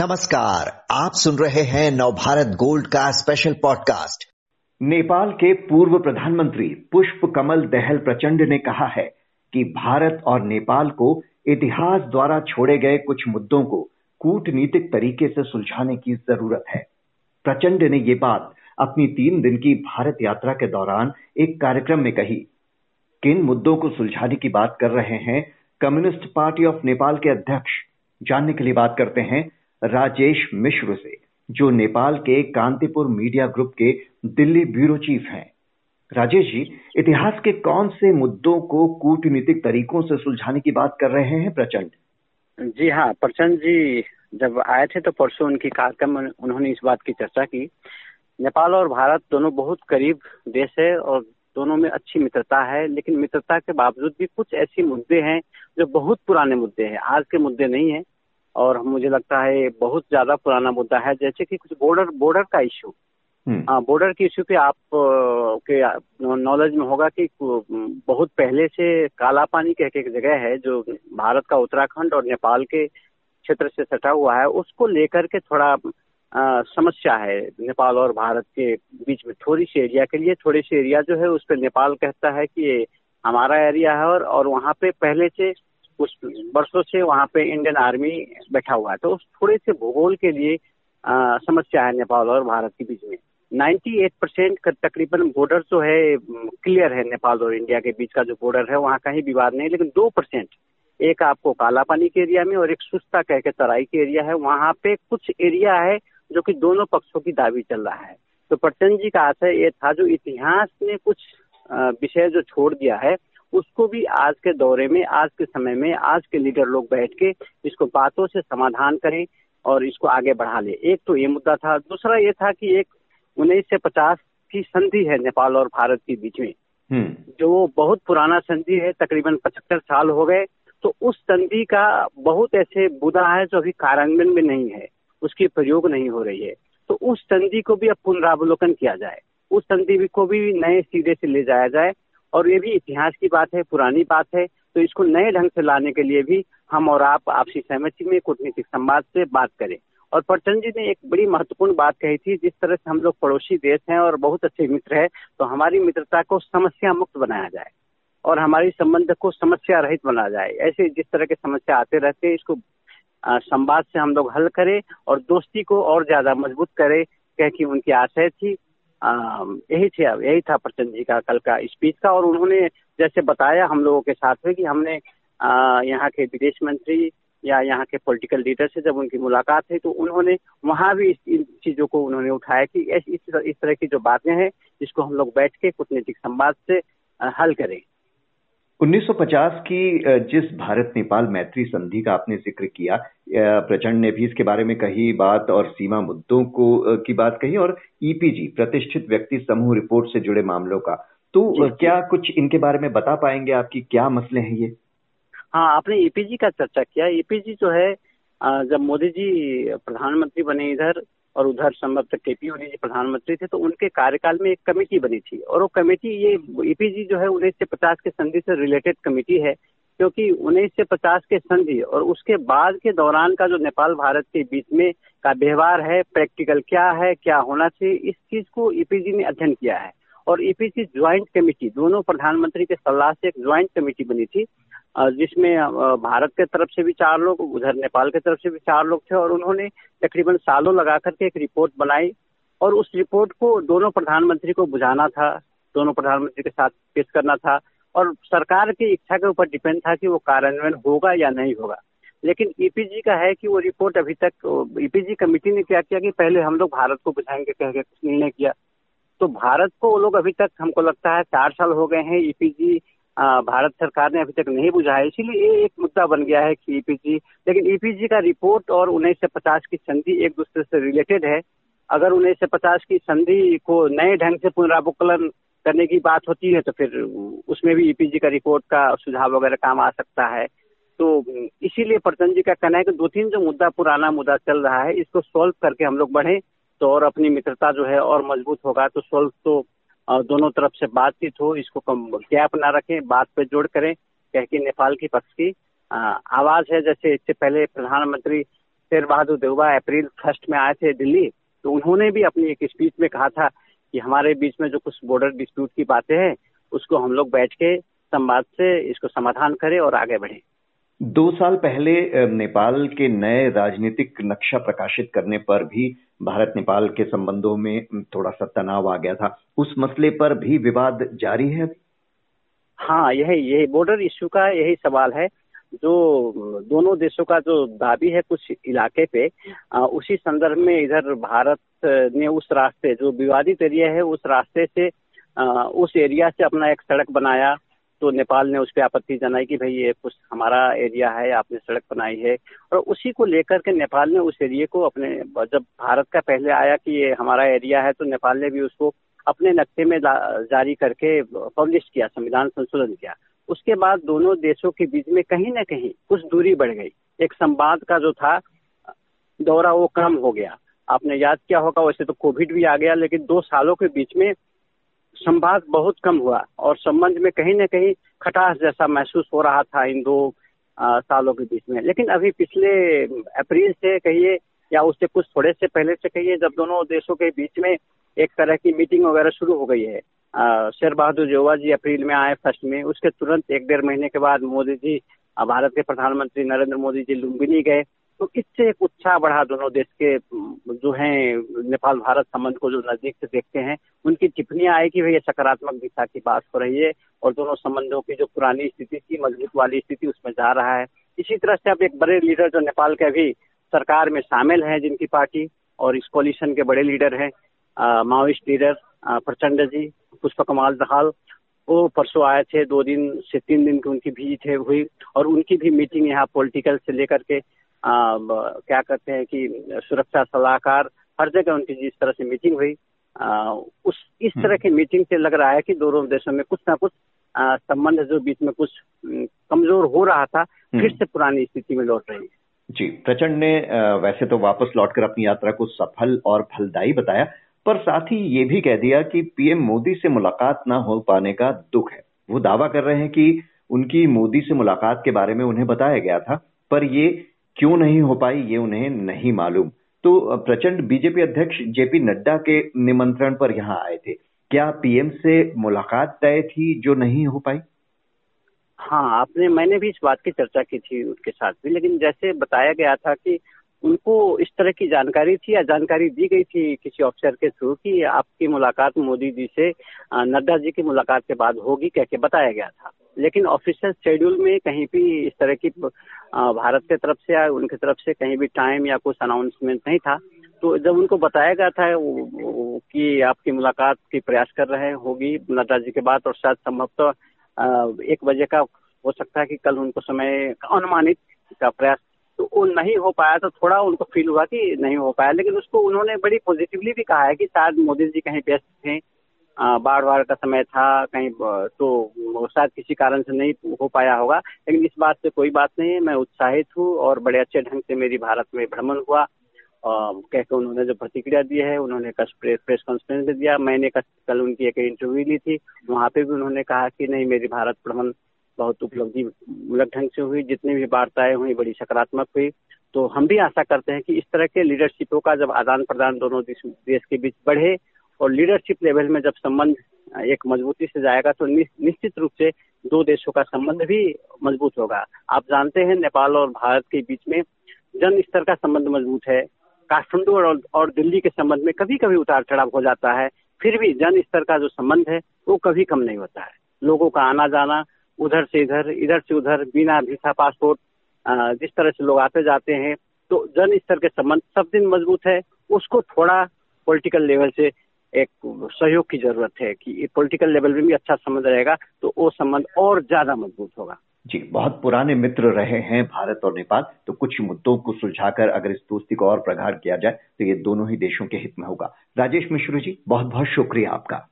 नमस्कार, आप सुन रहे हैं नवभारत गोल्ड का स्पेशल पॉडकास्ट नेपाल के पूर्व प्रधानमंत्री पुष्प कमल दहल प्रचंड ने कहा है कि भारत और नेपाल को इतिहास द्वारा छोड़े गए कुछ मुद्दों को कूटनीतिक तरीके से सुलझाने की ज़रूरत है। प्रचंड ने ये बात अपनी तीन दिन की भारत यात्रा के दौरान एक कार्यक्रम में कही। किन मुद्दों को सुलझाने की बात कर रहे हैं, कम्युनिस्ट पार्टी ऑफ़ नेपाल के अध्यक्ष? जानने के लिए बात करते हैं राजेश मिश्र से, जो नेपाल के कांतिपुर मीडिया ग्रुप के दिल्ली ब्यूरो चीफ हैं। राजेश जी, इतिहास के कौन से मुद्दों को कूटनीतिक तरीकों से सुलझाने की बात कर रहे हैं प्रचंड? जी हाँ प्रचंड जी, जब आए थे तो परसों उनकी कार्यक्रम में उन्होंने इस बात की चर्चा की। नेपाल और भारत दोनों बहुत करीब देश है और दोनों में अच्छी मित्रता है, लेकिन मित्रता के बावजूद भी कुछ ऐसे मुद्दे हैं जो बहुत पुराने मुद्दे हैं, आज के मुद्दे नहीं है। और मुझे लगता है बहुत ज़्यादा पुराना मुद्दा है जैसे कि कुछ बॉर्डर बॉर्डर का इश्यू हम्म। बॉर्डर के इश्यू पे आप के नॉलेज में होगा कि बहुत पहले से काला पानी कह के एक जगह है जो भारत का उत्तराखंड और नेपाल के क्षेत्र से सटा हुआ है उसको लेकर के थोड़ा आ, समस्या है नेपाल और भारत के बीच में थोड़ी सी एरिया के लिए थोड़ी सी एरिया जो है उस पर नेपाल कहता है कि ये हमारा एरिया है और, और वहाँ पे पहले से कुछ वर्षों से वहाँ पे इंडियन आर्मी बैठा हुआ है। तो उस थोड़े से भूगोल के लिए समस्या है नेपाल और भारत के बीच में। 98 परसेंट तकरीबन बॉर्डर जो है क्लियर है नेपाल और इंडिया के बीच का जो बॉर्डर है, वहाँ कहीं विवाद नहीं, लेकिन दो परसेंट। एक आपको काला पानी के एरिया में और एक सुस्ता कह के तराई के एरिया है। वहाँ पे कुछ एरिया है जो कि दोनों पक्षों की दावी चल रहा है। तो पटन जी का आशय ये था, जो इतिहास ने कुछ विषय जो छोड़ दिया है उसको भी आज के दौरे में आज के समय में आज के लीडर लोग बैठ के इसको बातों से समाधान करें और इसको आगे बढ़ा ले। एक तो ये मुद्दा था। दूसरा ये था कि एक उन्नीस से पचास की संधि है नेपाल और भारत के बीच में। हम्म। जो बहुत पुराना संधि है तकरीबन पचहत्तर साल हो गए तो उस संधि का बहुत ऐसे बुदा है जो अभी कार्यान्वयन में नहीं है। उसकी प्रयोग नहीं हो रही है। तो उस संधि को भी अब पुनरावलोकन किया जाए। उस संधि को भी नए सीधे से ले जाया जाए। और ये भी इतिहास की बात है, पुरानी बात है तो इसको नए ढंग से लाने के लिए भी हम और आप आपसी सहमति में कूटनीतिक संवाद से बात करें। और पटन जी ने एक बड़ी महत्वपूर्ण बात कही थी, जिस तरह से हम लोग पड़ोसी देश हैं और बहुत अच्छे मित्र हैं तो हमारी मित्रता को समस्या मुक्त बनाया जाए और हमारी संबंध को समस्या रहित बनाया जाए। ऐसे जिस तरह के समस्या आते रहते हैं, इसको संवाद से हम लोग हल करें और दोस्ती को और ज़्यादा मज़बूत करें, कह की उनकी आशय थी। यही थे यही था प्रचंड जी का कल का स्पीच का और उन्होंने जैसे बताया हम लोगों के साथ में कि हमने यहाँ के विदेश मंत्री या यहाँ के पॉलिटिकल लीडर से जब उनकी मुलाकात हुई तो उन्होंने वहाँ भी इस इन चीज़ों को उन्होंने उठाया कि इस, इस तरह की जो बातें हैं जिसको हम लोग बैठ के कूटनीतिक संवाद से हल करें। 1950 की जिस भारत नेपाल मैत्री संधि का आपने ज़िक्र किया प्रचंड ने भी इसके बारे में कही बात और सीमा मुद्दों को की बात कही और ईपीजी प्रतिष्ठित व्यक्ति समूह रिपोर्ट से जुड़े मामलों का। तो क्या कुछ इनके बारे में बता पाएँगे आपकी? क्या मसले हैं ये? हाँ आपने ईपीजी का चर्चा किया। ईपीजी जो है जब मोदी जी प्रधानमंत्री बने इधर और उधर संभव के पी ओली जी प्रधानमंत्री थे तो उनके कार्यकाल में एक कमेटी बनी थी। और वो कमेटी, ये ईपीजी जो है, उन्नीस सौ पचास के संधि से रिलेटेड कमेटी है, क्योंकि उन्नीस सौ पचास के संधि और उसके बाद के दौरान का जो नेपाल भारत के बीच में का व्यवहार है, प्रैक्टिकल क्या है, क्या होना चाहिए, इस चीज़ को ईपीजी ने अध्ययन किया है। और ईपीसी ज्वाइंट कमेटी दोनों प्रधानमंत्री के सलाह से एक ज्वाइंट कमेटी बनी थी जिसमें भारत के तरफ़ से भी चार लोग, उधर नेपाल के तरफ़ से भी चार लोग थे और उन्होंने तकरीबन सालों लगा करके एक रिपोर्ट बनाई और उस रिपोर्ट को दोनों प्रधानमंत्री को बुझाना था, दोनों प्रधानमंत्री के साथ पेश करना था और सरकार की इच्छा के ऊपर डिपेंड था कि वो कार्यान्वयन होगा या नहीं होगा। लेकिन ईपीजी का है कि वो रिपोर्ट अभी तक ईपीजी कमेटी ने क्या किया कि पहले हम लोग भारत को बुझाएँगे कह के कुछ निर्णय किया। तो भारत को वो लोग अभी तक हमको लगता है चार साल हो गए हैं ईपीजी भारत सरकार ने अभी तक नहीं बुझा है। इसीलिए ये एक मुद्दा बन गया है कि ईपीजी लेकिन ईपीजी का रिपोर्ट और उन्नीस से पचास की संधि एक दूसरे से रिलेटेड है। अगर उन्नीस से पचास की संधि को नए ढंग से पुनरावकलन करने की बात होती है तो फिर उसमें भी ईपीजी का रिपोर्ट का सुझाव वगैरह काम आ सकता है। तो इसीलिए प्रतन जी का कहना है कि दो तीन जो मुद्दा, पुराना मुद्दा चल रहा है, इसको सॉल्व करके हम लोग बढ़े। तो और अपनी मित्रता जो है और मज़बूत होगा तो सोल्व तो दोनों तरफ़ से बातचीत हो, इसको कम गैप ना रखें, बात पे जोड़ करें, कह के नेपाल की पक्ष की। आवाज़ है जैसे इससे पहले प्रधानमंत्री शेर बहादुर देवबा अप्रैल फ़र्स्ट में आए थे दिल्ली तो उन्होंने भी अपनी एक स्पीच में कहा था कि हमारे बीच में जो कुछ बॉर्डर डिस्प्यूट की बातें हैं, उसको हम लोग बैठ के संवाद से, इसको समाधान करें और आगे बढ़े। दो साल पहले नेपाल के नए राजनीतिक नक्शा प्रकाशित करने पर भी भारत नेपाल के संबंधों में थोड़ा सा तनाव आ गया था। उस मसले पर भी विवाद जारी है? हाँ यही यही बॉर्डर इश्यू का यही सवाल है। जो दोनों देशों का जो दाबी है कुछ इलाके पे आ, उसी संदर्भ में इधर भारत ने उस रास्ते जो विवादित एरिया है उस रास्ते से आ, उस एरिया से अपना एक सड़क बनाया। तो नेपाल ने उस पर आपत्ति जनाई कि भाई ये कुछ हमारा एरिया है, आपने सड़क बनाई है। और उसी को लेकर के नेपाल ने उस एरिए को अपने, जब भारत का पहले आया कि ये हमारा एरिया है तो नेपाल ने भी उसको अपने नक्शे में जारी करके पब्लिश किया, संविधान संशोधन किया। उसके बाद दोनों देशों के बीच में कहीं ना कहीं कुछ दूरी बढ़ गई। एक संवाद का जो था, दौरा वो कम हो गया। आपने याद किया होगा, वैसे तो कोविड भी आ गया, लेकिन दो सालों के बीच में संवाद बहुत कम हुआ और संबंध में कहीं ना कहीं खटास जैसा महसूस हो रहा था इन दो सालों के बीच में। लेकिन अभी पिछले अप्रैल से कहिए या उससे कुछ थोड़े से पहले से कहिए, जब दोनों देशों के बीच में एक तरह की मीटिंग वगैरह शुरू हो गई है। शेर बहादुर जोवा जी अप्रैल में आए फ़र्स्ट में, उसके तुरंत एक डेढ़ महीने के बाद मोदी जी भारत के प्रधानमंत्री नरेंद्र मोदी जी लुम्बिनी गए। तो इससे एक उत्साह बढ़ा दोनों देश के जो हैं, नेपाल, भारत संबंध को जो नज़दीक से देखते हैं। उनकी टिप्पणियाँ आई कि भाई ये सकारात्मक दिशा की बात हो रही है और दोनों संबंधों की जो पुरानी स्थिति थी, मज़बूत वाली स्थिति, उसमें जा रहा है। इसी तरह से अब एक बड़े लीडर जो नेपाल के अभी सरकार में शामिल हैं, जिनकी पार्टी और इस कोलिशन के बड़े लीडर हैं माओइस्ट लीडर प्रचंड जी पुष्प कमाल दहाल। वो परसों आए थे, दो दिन से तीन दिन की उनकी है हुई और उनकी भी मीटिंग यहाँ पॉलिटिकल से लेकर के आ, क्या कहते हैं कि सुरक्षा सलाहकार हर जगह उनकी जिस तरह से मीटिंग हुई आ, उस इस तरह की मीटिंग से लग रहा है कि दोनों देशों में कुछ ना कुछ संबंध जो बीच में कुछ कमज़ोर हो रहा था फिर हम्म। से पुरानी स्थिति में लौट रही है। जी प्रचंड ने वैसे तो वापस लौटकर अपनी यात्रा को सफल और फलदायी बताया पर साथ ही ये भी कह दिया कि पीएम मोदी से मुलाकात न हो पाने का दुख है। वो दावा कर रहे हैं कि उनकी मोदी से मुलाकात के बारे में उन्हें बताया गया था पर ये क्यों नहीं हो पाई ये उन्हें नहीं मालूम। तो प्रचंड बीजेपी अध्यक्ष जेपी नड्डा के निमंत्रण पर यहाँ आए थे। क्या पीएम से मुलाकात तय थी जो नहीं हो पाई? हाँ आपने, मैंने भी इस बात की चर्चा की थी उनके साथ भी, लेकिन जैसे बताया गया था कि उनको इस तरह की जानकारी थी या जानकारी दी गई थी किसी ऑफिसर के थ्रू कि आपकी मुलाकात मोदी जी से नड्डा जी की मुलाकात के बाद होगी कह के बताया गया था। लेकिन ऑफिशियल शेड्यूल में कहीं भी इस तरह की भारत के तरफ़ से या उनकी तरफ़ से कहीं भी टाइम या कुछ अनाउंसमेंट नहीं था। तो जब उनको बताया गया था कि आपकी मुलाकात की प्रयास कर रहे होगी नड्डा जी के बाद, और शायद संभवतः एक बजे का हो सकता है कि कल उनको समय अनुमानित का प्रयास तो वो नहीं हो पाया तो थोड़ा उनको फील हुआ कि नहीं हो पाया। लेकिन उसको उन्होंने बड़ी पॉजिटिवली भी कहा है कि शायद मोदी जी कहीं व्यस्त थे बाढ़ बाढ़ का समय था, कहीं तो शायद किसी कारण से नहीं हो पाया होगा, लेकिन इस बात से कोई बात नहीं है मैं उत्साहित हूँ और बड़े अच्छे ढंग से मेरी भारत में भ्रमण हुआ। कह के उन्होंने जो प्रतिक्रिया दी है, उन्होंने प्रेस कॉन्फ्रेंस में दिया। मैंने कल उनकी एक इंटरव्यू ली थी, वहाँ पे भी उन्होंने कहा कि नहीं, मेरी भारत भ्रमण बहुत उपलब्धि मूलक ढंग से हुई, जितनी भी वार्ताएँ हुई, बड़ी सकारात्मक हुई। तो हम भी आशा करते हैं कि इस तरह के लीडरशिपों का जब आदान प्रदान दोनों देश के बीच बढ़े और लीडरशिप लेवल में जब संबंध एक मजबूती से जाएगा तो निश्चित रूप से दो देशों का संबंध भी मज़बूत होगा। आप जानते हैं नेपाल और भारत के बीच में जन स्तर का संबंध मज़बूत है। काठमांडू और, और दिल्ली के संबंध में कभी कभी उतार चढ़ाव हो जाता है। फिर भी जन स्तर का जो संबंध है वो कभी कम नहीं होता है। लोगों का आना जाना उधर से इधर इधर से उधर बिना वीसा पासपोर्ट जिस तरह से लोग आते जाते हैं तो जन स्तर के संबंध सब दिन मज़बूत है। उसको थोड़ा पॉलिटिकल लेवल से एक सहयोग की ज़रूरत है कि पॉलिटिकल लेवल में भी अच्छा संबंध रहेगा तो वो संबंध और ज़्यादा मज़बूत होगा। जी, बहुत पुराने मित्र रहे हैं भारत और नेपाल तो कुछ मुद्दों को सुलझाकर अगर इस दोस्ती को और प्रगाढ़ किया जाए तो ये दोनों ही देशों के हित में होगा। राजेश मिश्र जी बहुत बहुत शुक्रिया आपका।